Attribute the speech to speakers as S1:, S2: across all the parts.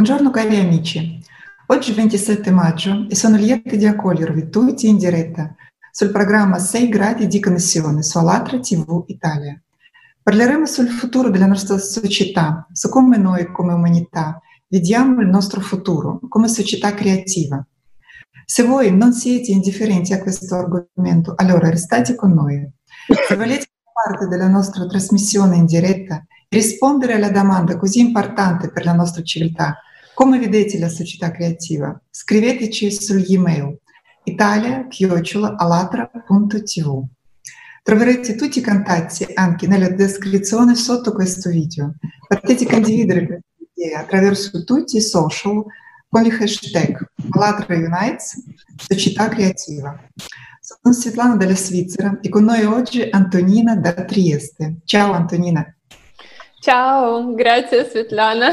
S1: Buongiorno cari amici, oggi 27 maggio e sono lieta di accogliervi tutti in diretta sul programma 6 gradi di connessione su Alatra TV Italia. Parleremo sul futuro della nostra società, su come noi come umanità vediamo il nostro futuro come società creativa. Se voi non siete indifferenti a questo argomento, allora restate con noi. Se volete parte della nostra trasmissione in diretta rispondere alla domanda così importante per la nostra civiltà, come vedete la società creativa? Scriveteci sugli email italia-alatra.tv. Troverete tutti i contatti anche nella descrizione sotto questo video. Potete condividere questa idea attraverso tutti i social con il hashtag Alatra Unites Società Creativa. Sono Svetlana dalla Svizzera e con noi oggi Antonina da Trieste. Ciao Antonina.
S2: Ciao, grazie Svetlana.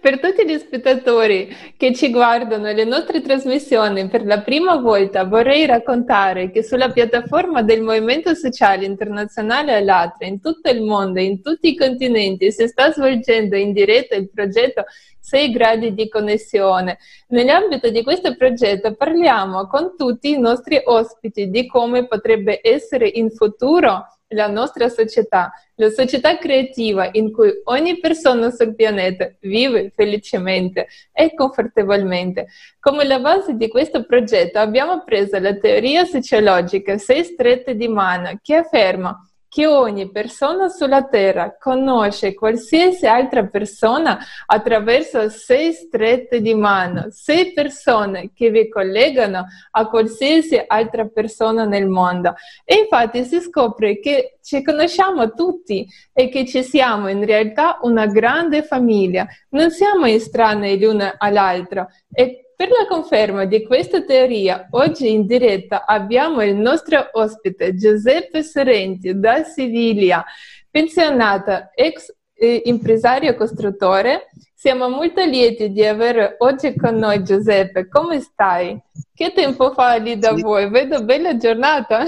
S2: Per tutti gli spettatori che ci guardano le nostre trasmissioni per la prima volta, vorrei raccontare che sulla piattaforma del Movimento Sociale Internazionale Alatra in tutto il mondo, in tutti i continenti, si sta svolgendo in diretta il progetto 6 gradi di connessione. Nell'ambito di questo progetto parliamo con tutti i nostri ospiti di come potrebbe essere in futuro la nostra società, la società creativa in cui ogni persona sul pianeta vive felicemente e confortevolmente. Come la base di questo progetto abbiamo preso la teoria sociologica Sei strette di mano che afferma che ogni persona sulla Terra conosce qualsiasi altra persona attraverso sei strette di mano, sei persone che vi collegano a qualsiasi altra persona nel mondo. E infatti si scopre che ci conosciamo tutti e che ci siamo in realtà una grande famiglia, non siamo estranei l'uno all'altro. E per la conferma di questa teoria, oggi in diretta abbiamo il nostro ospite Giuseppe Sorrenti da Siviglia, pensionata, ex eh, impresario costruttore. Siamo molto lieti di avere oggi con noi Giuseppe. Come stai? Che tempo fa lì da sì. voi? Vedo bella giornata.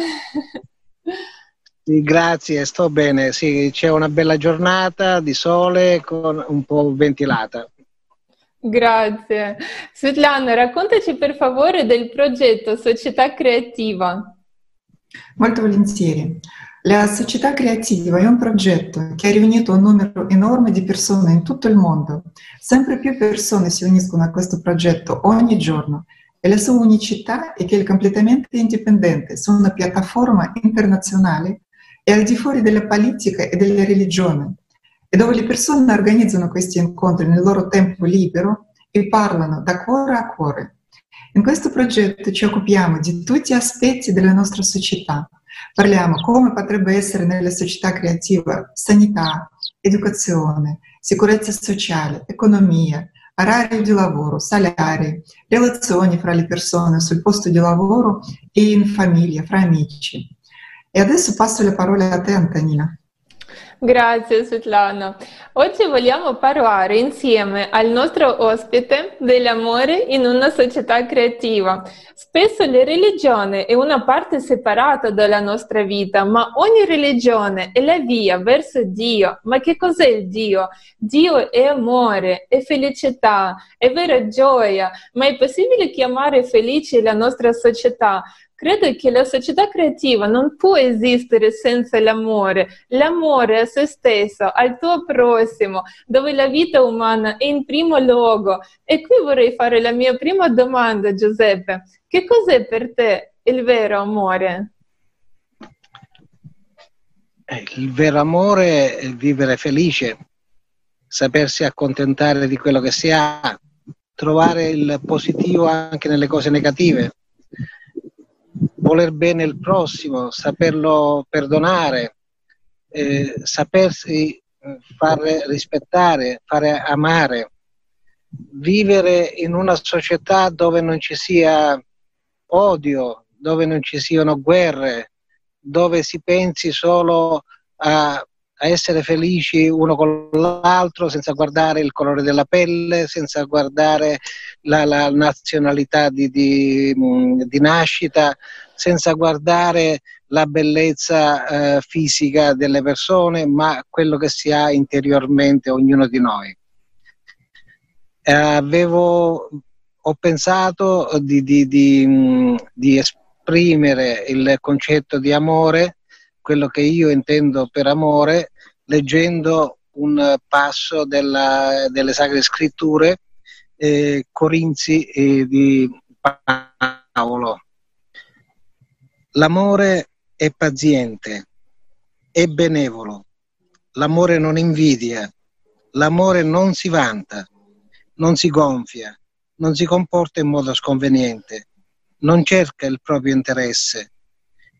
S3: Grazie, sto bene. Sì, c'è una bella giornata di sole con un po' ventilata.
S2: Grazie. Svetlana, raccontaci per favore del progetto Società Creativa.
S1: Molto volentieri. La Società Creativa è un progetto che ha riunito un numero enorme di persone in tutto il mondo. Sempre più persone si uniscono a questo progetto ogni giorno e la sua unicità è che è completamente indipendente su una piattaforma internazionale e al di fuori della politica e della religione e dove le persone organizzano questi incontri nel loro tempo libero e parlano da cuore a cuore. In questo progetto ci occupiamo di tutti gli aspetti della nostra società. Parliamo come potrebbe essere nella società creativa sanità, educazione, sicurezza sociale, economia, orario di lavoro, salari, relazioni fra le persone sul posto di lavoro e in famiglia, fra amici. E adesso passo la parola a te, Antonina.
S2: Grazie Svetlana. Oggi vogliamo parlare insieme al nostro ospite dell'amore in una società creativa. Spesso la religione è una parte separata della nostra vita, ma ogni religione è la via verso Dio. Ma che cos'è il Dio? Dio è amore, è felicità, è vera gioia, ma è possibile chiamare felice la nostra società? Credo che la società creativa non può esistere senza l'amore, l'amore a se stesso, al tuo prossimo, dove la vita umana è in primo luogo. E qui vorrei fare la mia prima domanda, Giuseppe. Che cos'è per te il vero amore?
S3: Eh, il vero amore è vivere felice, sapersi accontentare di quello che si ha, trovare il positivo anche nelle cose negative voler bene il prossimo, saperlo perdonare, eh, sapersi eh, far rispettare, fare amare, vivere in una società dove non ci sia odio, dove non ci siano guerre, dove si pensi solo a a essere felici uno con l'altro senza guardare il colore della pelle, senza guardare la, la nazionalità di, di, di, nascita, senza guardare la bellezza eh, fisica delle persone, ma quello che si ha interiormente ognuno di noi. avevo, ho pensato di, di, di, di esprimere il concetto di amore, quello che io intendo per amore, leggendo un passo della, delle Sacre Scritture, eh, Corinzi eh, di Paolo. L'amore è paziente, è benevolo, l'amore non invidia, l'amore non si vanta, non si gonfia, non si comporta in modo sconveniente, non cerca il proprio interesse,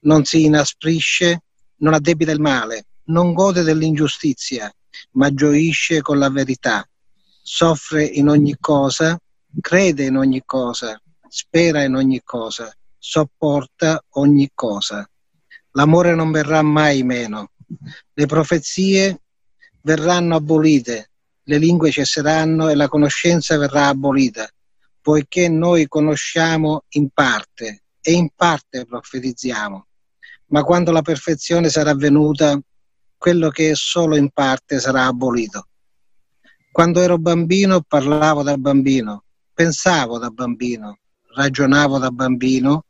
S3: non si inasprisce, non addebita il male, non gode dell'ingiustizia, ma gioisce con la verità, soffre in ogni cosa, crede in ogni cosa, spera in ogni cosa, sopporta ogni cosa. L'amore non verrà mai meno. Le profezie verranno abolite, le lingue cesseranno e la conoscenza verrà abolita, poiché noi conosciamo in parte e in parte profetizziamo. Ma quando la perfezione sarà venuta, quello che è solo in parte sarà abolito. Quando ero bambino parlavo da bambino, pensavo da bambino, ragionavo da bambino,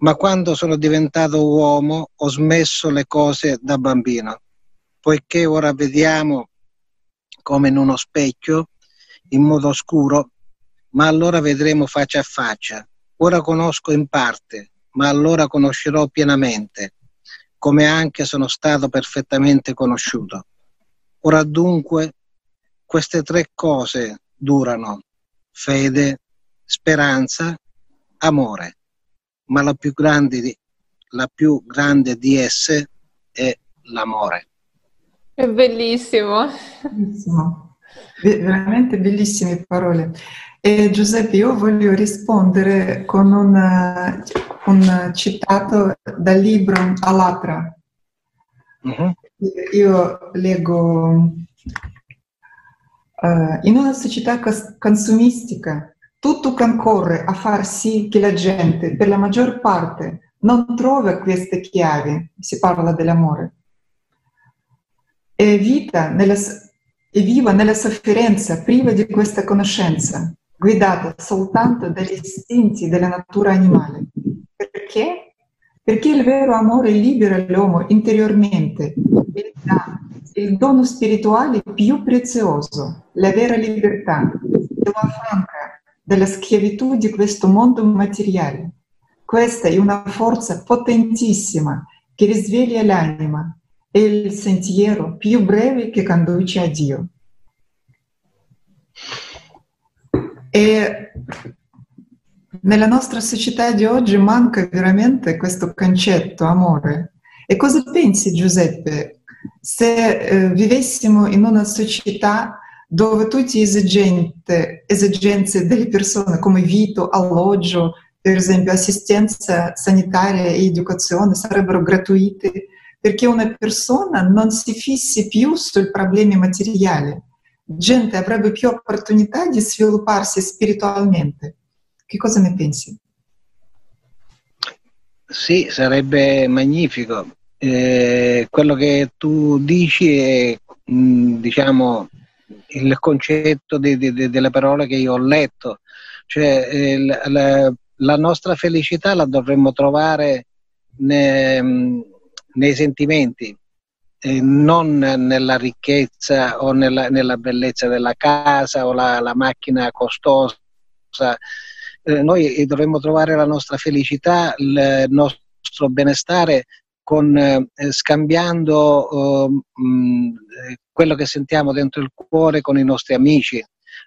S3: ma quando sono diventato uomo ho smesso le cose da bambino, poiché ora vediamo come in uno specchio, in modo oscuro, ma allora vedremo faccia a faccia. Ora conosco in parte, ma allora conoscerò pienamente, come anche sono stato perfettamente conosciuto. Ora dunque queste tre cose durano, fede, speranza, amore ma la più grande di, la più grande di esse è l'amore.
S2: È bellissimo.
S1: Bellissimo. Veramente bellissime parole. E Giuseppe, io voglio rispondere con un, un citato dal libro Alatra. Uh-huh. Io leggo uh, in una società consumistica tutto concorre a far sì che la gente, per la maggior parte, non trova queste chiavi, si parla dell'amore, e, nella, e viva nella sofferenza priva di questa conoscenza, guidata soltanto dagli istinti della natura animale. Perché? Perché il vero amore libera l'uomo interiormente e dà il dono spirituale più prezioso, la vera libertà, lo affranca della schiavitù di questo mondo materiale. Questa è una forza potentissima che risveglia l'anima, è il sentiero più breve che conduce a Dio. E nella nostra società di oggi manca veramente questo concetto, amore. E cosa pensi Giuseppe se eh, vivessimo in una società dove tutte le esigenze, esigenze delle persone come vito, alloggio, per esempio assistenza sanitaria e educazione sarebbero gratuite perché una persona non si fissi più sui problemi materiali. Gente avrebbe più opportunità di svilupparsi spiritualmente. Che cosa ne pensi?
S3: Sì, sarebbe magnifico. Eh, quello che tu dici è, diciamo, il concetto di, di, delle parole che io ho letto, cioè eh, la, la, nostra felicità la dovremmo trovare ne, nei sentimenti, eh, non nella ricchezza o nella, nella, bellezza della casa o la, la macchina costosa. Eh, noi dovremmo trovare la nostra felicità, il nostro benestare con, eh, scambiando uh, mh, quello che sentiamo dentro il cuore con i nostri amici,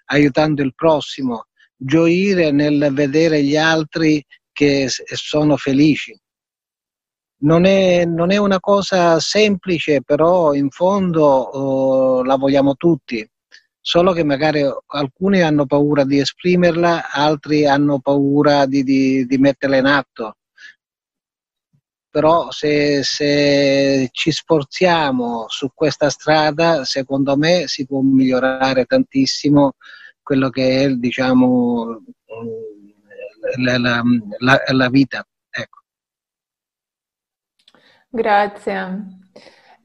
S3: aiutando il prossimo, gioire nel vedere gli altri che sono felici. Non è, non è una cosa semplice, però in fondo uh, la vogliamo tutti, solo che magari alcuni hanno paura di esprimerla, altri hanno paura di, di, di metterla in atto però se, se, ci sforziamo su questa strada, secondo me si può migliorare tantissimo quello che è, diciamo, la, la, la, la vita. Ecco.
S2: Grazie.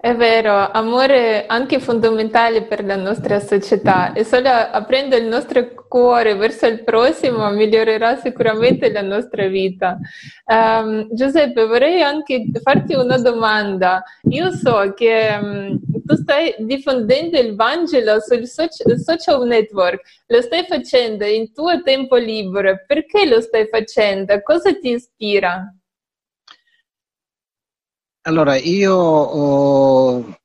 S2: È vero, amore anche fondamentale per la nostra società e solo aprendo il nostro cuore verso il prossimo migliorerà sicuramente la nostra vita. Um, Giuseppe, vorrei anche farti una domanda. Io so che um, tu stai diffondendo il Vangelo sul social, social network, lo stai facendo in tuo tempo libero. Perché lo stai facendo? Cosa ti ispira?
S3: Allora, io ho,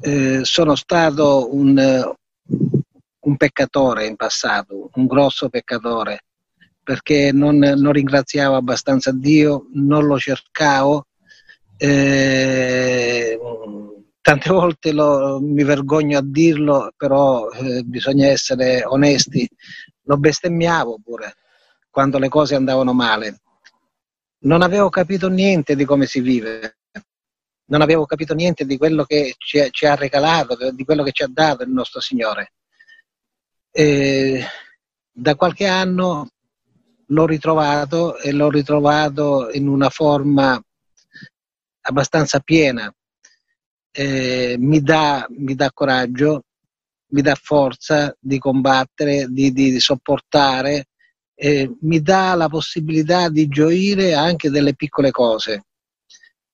S3: eh, sono stato un, un, peccatore in passato, un grosso peccatore, perché non, non ringraziavo abbastanza Dio, non lo cercavo. Eh, tante volte lo, mi vergogno a dirlo, però eh, bisogna essere onesti, lo bestemmiavo pure quando le cose andavano male non avevo capito niente di come si vive, non avevo capito niente di quello che ci, ci ha regalato, di quello che ci ha dato il nostro Signore. E da qualche anno l'ho ritrovato e l'ho ritrovato in una forma abbastanza piena. Eh, mi, dà, mi, dà, coraggio, mi dà forza di combattere, di, di sopportare eh, mi dà la possibilità di gioire anche delle piccole cose.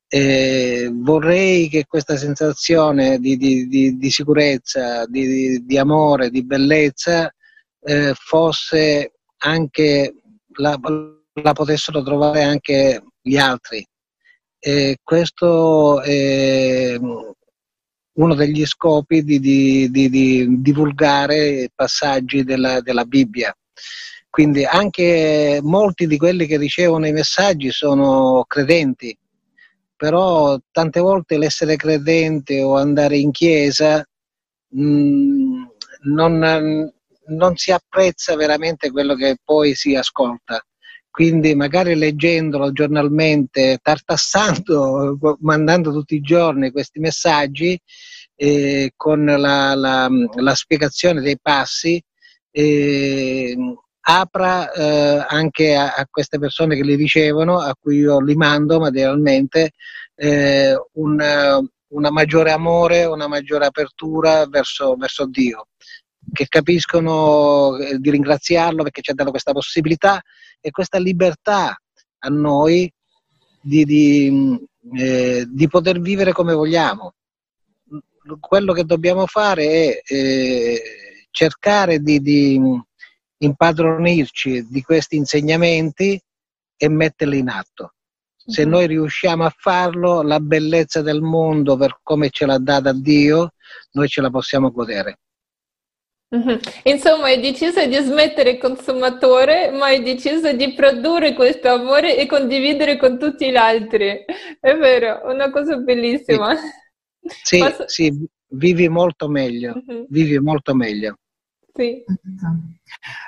S3: Eh, vorrei che questa sensazione di, di, di, di sicurezza, di, amore, di bellezza eh, fosse anche la, la, potessero trovare anche gli altri. E questo è uno degli scopi di, divulgare passaggi della, della Bibbia. Quindi anche molti di quelli che ricevono i messaggi sono credenti, però tante volte l'essere credente o andare in chiesa mh, mm, non, non si apprezza veramente quello che poi si ascolta. Quindi magari leggendolo giornalmente, tartassando, mandando tutti i giorni questi messaggi eh, con la, la, la, spiegazione dei passi, eh, apra eh, anche a, a, queste persone che li ricevono, a cui io li mando materialmente, eh, un, una maggiore amore, una maggiore apertura verso, verso Dio, che capiscono eh, di ringraziarlo perché ci ha dato questa possibilità e questa libertà a noi di, di, eh, di poter vivere come vogliamo. Quello che dobbiamo fare è eh, cercare di, di impadronirci di questi insegnamenti e metterli in atto. Se mhm. noi riusciamo a farlo, la bellezza del mondo per come ce l'ha data Dio, noi ce la possiamo godere.
S2: Mm-hmm. Insomma, hai deciso di smettere il consumatore, ma hai deciso di produrre questo amore e condividere con tutti gli altri. È vero, una cosa bellissima.
S3: Sì, Posso... sì vivi molto meglio, mm-hmm. vivi molto meglio.
S2: Sì.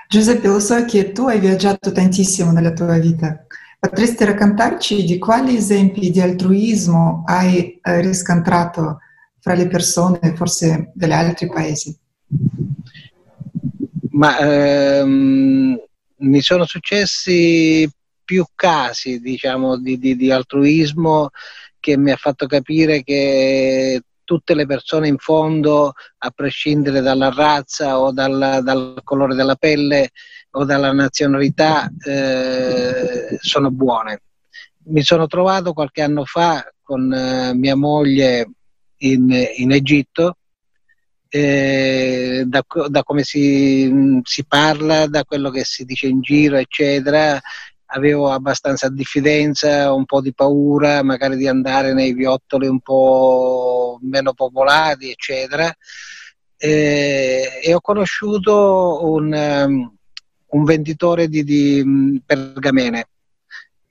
S1: Giuseppe, lo so che tu hai viaggiato tantissimo nella tua vita. Potresti raccontarci di quali esempi di altruismo hai eh, riscontrato fra le persone, forse degli altri paesi?
S3: Ma ehm, mi sono successi più casi, diciamo, di, di, di altruismo che mi ha fatto capire che tutte le persone in fondo, a prescindere dalla razza o dal, dal colore della pelle o dalla nazionalità, eh, sono buone. Mi sono trovato qualche anno fa con eh, mia moglie in, in Egitto, eh, da, da, come si, si, parla, da quello che si dice in giro, eccetera, avevo abbastanza diffidenza, un po' di paura, magari di andare nei viottoli un po' meno popolati, eccetera. E, e ho conosciuto un, um, un venditore di, di mm, pergamene.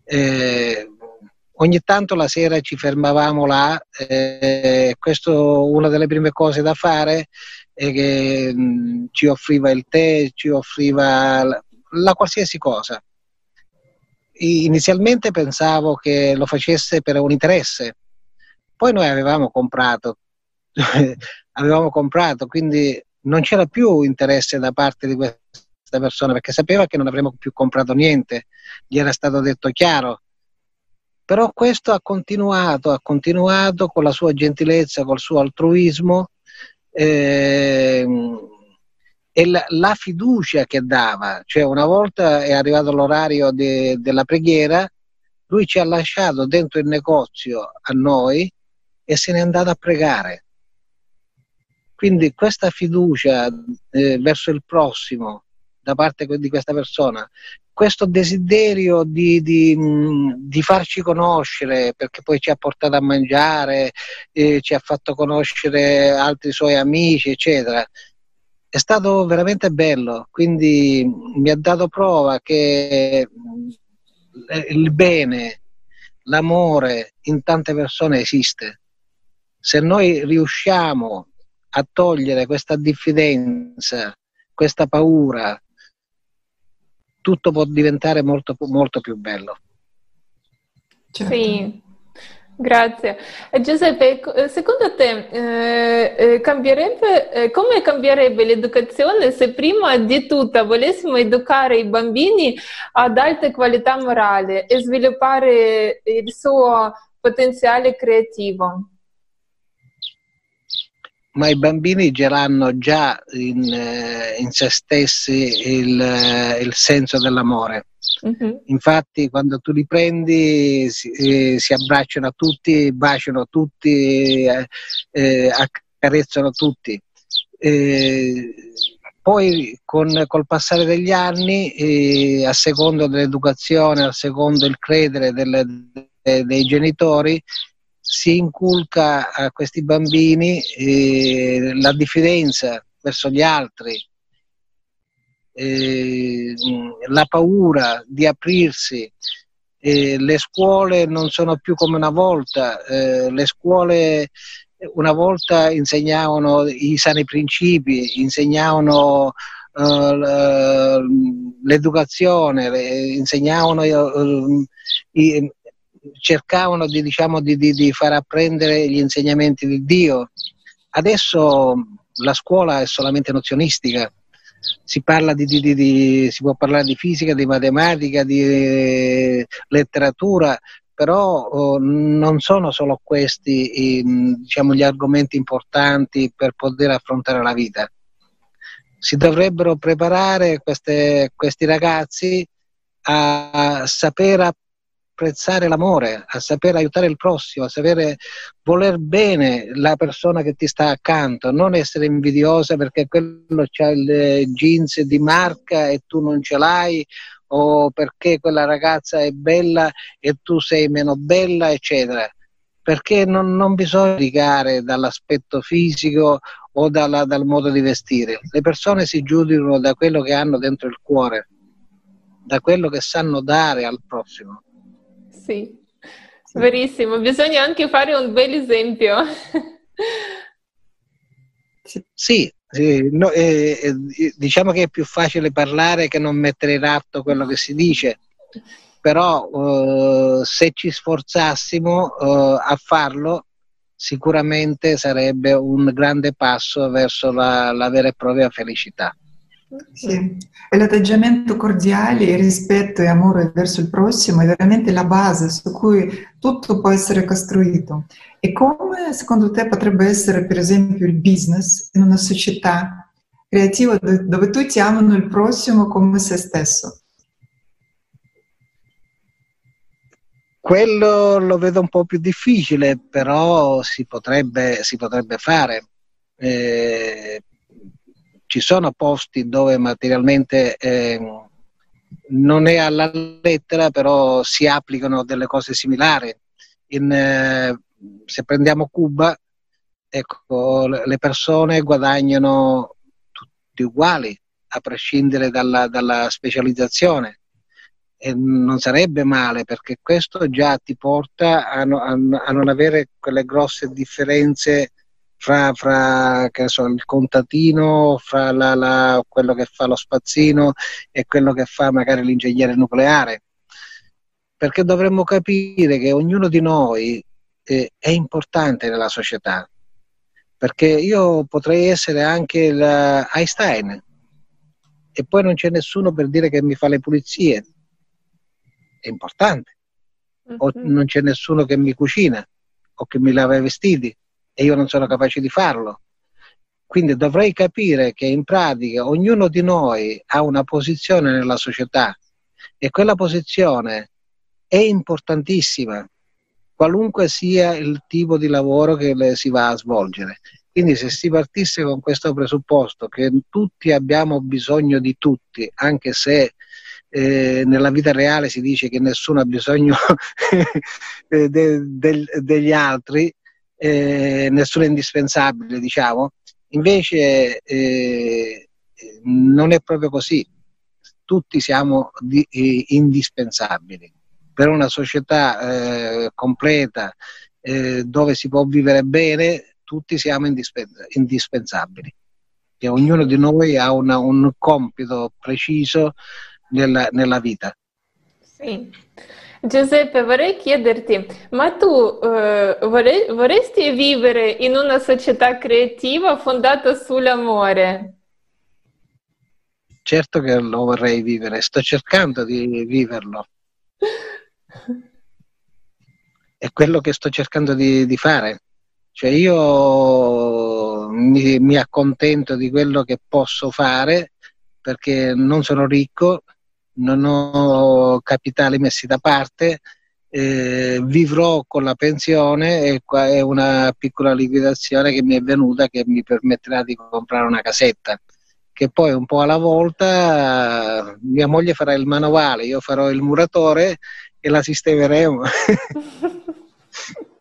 S3: E, ogni tanto la sera ci fermavamo là, eh, questo una delle prime cose da fare è che mh, mm, ci offriva il tè, ci offriva la, la qualsiasi cosa inizialmente pensavo che lo facesse per un interesse, poi noi avevamo comprato, avevamo comprato, quindi non c'era più interesse da parte di questa persona perché sapeva che non avremmo più comprato niente, gli era stato detto chiaro. Però questo ha continuato, ha continuato con la sua gentilezza, col suo altruismo eh, e la, la, fiducia che dava. Cioè una volta è arrivato l'orario de, della preghiera, lui ci ha lasciato dentro il negozio a noi e se n'è andato a pregare. Quindi questa fiducia eh, verso il prossimo da parte di questa persona, questo desiderio di, di, di, farci conoscere, perché poi ci ha portato a mangiare, eh, ci ha fatto conoscere altri suoi amici, eccetera. È stato veramente bello, quindi mi ha dato prova che il bene, l'amore in tante persone esiste. Se noi riusciamo a togliere questa diffidenza, questa paura, tutto può diventare molto, molto più bello.
S2: Certo. Sì, grazie. Giuseppe, eh, secondo te eh, eh, cambierebbe, eh, come cambierebbe l'educazione se prima di tutto volessimo educare i bambini ad alte qualità morali e sviluppare il suo potenziale creativo?
S3: Ma i bambini geranno già in, eh, in se stessi il, eh, il senso dell'amore. Uh-huh. Infatti, quando tu li prendi, si, eh, si abbracciano tutti, baciano tutti, eh, eh, accarezzano tutti. Poi, con, col passare degli anni, a secondo dell'educazione, a secondo il credere delle, de, dei genitori, si inculca a questi bambini eh, la diffidenza verso gli altri, eh, la paura di aprirsi. Eh, le scuole non sono più come una volta, eh, le scuole una volta insegnavano i sani principi, insegnavano uh, l'educazione, insegnavano i, cercavano di, diciamo, di, di, di far apprendere gli insegnamenti di Dio. Adesso la scuola è solamente nozionistica, si, parla di, di, si può parlare di fisica, di matematica, di eh, letteratura, però oh, non sono solo questi eh, diciamo, gli argomenti importanti per poter affrontare la vita. Si dovrebbero preparare queste, questi ragazzi a saper apprezzare l'amore, a sapere aiutare il prossimo, a sapere voler bene la persona che ti sta accanto, non essere invidiosa perché quello ha il jeans di marca e tu non ce l'hai o perché quella ragazza è bella e tu sei meno bella, eccetera. Perché non, non bisogna giudicare dall'aspetto fisico o dalla, dal modo di vestire. Le persone si giudicano da quello che hanno dentro il cuore, da quello che sanno dare al prossimo.
S2: Sì, verissimo. Bisogna anche fare un bel esempio.
S3: Sì, sì no, eh, eh, diciamo che è più facile parlare che non mettere in atto quello che si dice, però eh, se ci sforzassimo eh, a farlo sicuramente sarebbe un grande passo verso la, la vera e propria felicità.
S1: Sì, e l'atteggiamento cordiale, il rispetto e amore verso il prossimo è veramente la base su cui tutto può essere costruito. E come secondo te potrebbe essere per esempio il business in una società creativa dove tutti amano il prossimo come se stesso?
S3: Quello lo vedo un po' più difficile, però si potrebbe, si potrebbe fare. Eh, ci sono posti dove materialmente eh, non è alla lettera, però si applicano delle cose similari. In, eh, se prendiamo Cuba, ecco, le persone guadagnano tutti uguali, a prescindere dalla, dalla specializzazione. E non sarebbe male perché questo già ti porta a, no, a, a non avere quelle grosse differenze fra, fra so, il contatino, fra la, la, quello che fa lo spazzino e quello che fa magari l'ingegnere nucleare. Perché dovremmo capire che ognuno di noi eh, è importante nella società. Perché io potrei essere anche Einstein e poi non c'è nessuno per dire che mi fa le pulizie. È importante. o mm-hmm. non c'è nessuno che mi cucina o che mi lava i vestiti e io non sono capace di farlo. Quindi dovrei capire che in pratica ognuno di noi ha una posizione nella società e quella posizione è importantissima, qualunque sia il tipo di lavoro che si va a svolgere. Quindi se si partisse con questo presupposto che tutti abbiamo bisogno di tutti, anche se eh, nella vita reale si dice che nessuno ha bisogno de, de, degli altri, eh, nessuno è indispensabile, diciamo, invece eh, non è proprio così, tutti siamo di, eh, indispensabili per una società eh, completa eh, dove si può vivere bene tutti siamo indispensabili, che ognuno di noi ha una, un compito preciso nella, nella vita.
S2: Sì. Giuseppe, vorrei chiederti, ma tu eh, vorresti vivere in una società creativa fondata sull'amore?
S3: Certo che lo vorrei vivere, sto cercando di viverlo. È quello che sto cercando di, di fare. Cioè io mi, mi accontento di quello che posso fare perché non sono ricco, non ho capitali messi da parte, eh, vivrò con la pensione e qua è una piccola liquidazione che mi è venuta che mi permetterà di comprare una casetta che poi un po' alla volta mia moglie farà il manovale, io farò il muratore e la sistemeremo.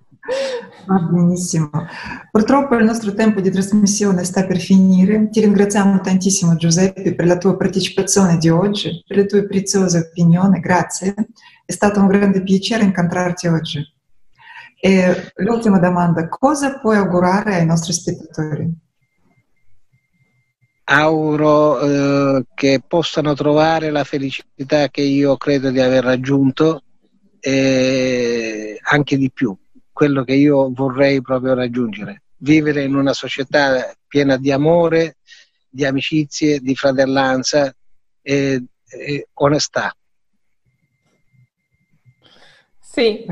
S1: Va benissimo. Purtroppo il nostro tempo di trasmissione sta per finire. Ti ringraziamo tantissimo Giuseppe per la tua partecipazione di oggi, per le tue preziose opinioni. Grazie. È stato un grande piacere incontrarti oggi. E l'ultima domanda, cosa puoi augurare ai nostri spettatori?
S3: Auguro eh, che possano trovare la felicità che io credo di aver raggiunto e anche di più quello che io vorrei proprio raggiungere, vivere in una società piena di amore, di amicizie, di fratellanza e, e onestà.
S2: Sì,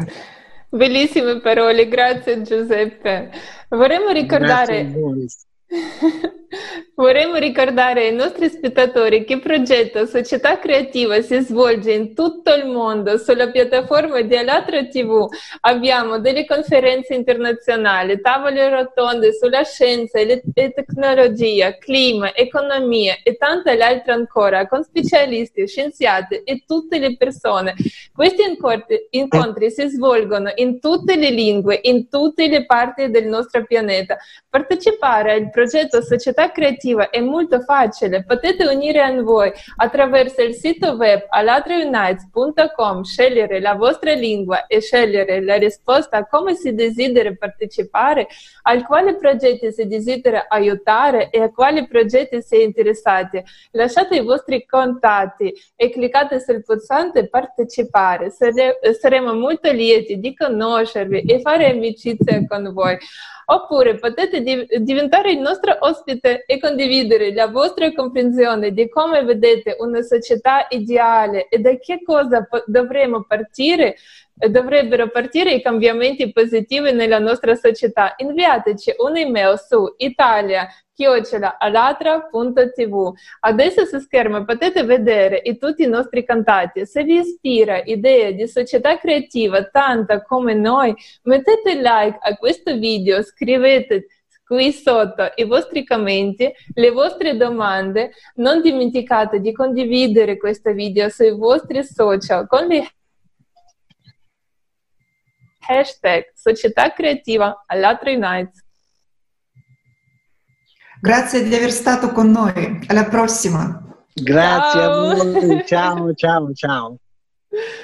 S2: bellissime parole, grazie Giuseppe. Vorremmo ricordare... Grazie Vorremmo ricordare ai nostri spettatori che il progetto Società Creativa si svolge in tutto il mondo sulla piattaforma di Alatra TV. Abbiamo delle conferenze internazionali, tavole rotonde sulla scienza e, tecnologia, clima, economia e tante altre ancora con specialisti, scienziati e tutte le persone. Questi incontri, incontri si svolgono in tutte le lingue, in tutte le parti del nostro pianeta. Partecipare al progetto progetto Società Creativa è molto facile, potete unire a voi attraverso il sito web alatraunites.com, scegliere la vostra lingua e scegliere la risposta a come si desidera partecipare, a quali progetti si desidera aiutare e a quali progetti si è interessati. Lasciate i vostri contatti e cliccate sul pulsante partecipare. Saremo molto lieti di conoscervi e fare amicizia con voi. Oppure potete div- diventare il nostro ospite e condividere la vostra comprensione di come vedete una società ideale e da che cosa po- dovremmo partire dovrebbero partire i cambiamenti positivi nella nostra società, inviateci un'email su italia alatra.tv. Adesso su schermo potete vedere i, tutti i nostri cantati. Se vi ispira idea di società creativa tanta come noi, mettete like a questo video, scrivete qui sotto i vostri commenti, le vostre domande. Non dimenticate di condividere questo video sui vostri social con le hashtag Società Creativa Allatra Unites.
S1: Grazie di aver stato con noi. Alla prossima.
S3: Grazie ciao. a voi. Ciao, ciao, ciao.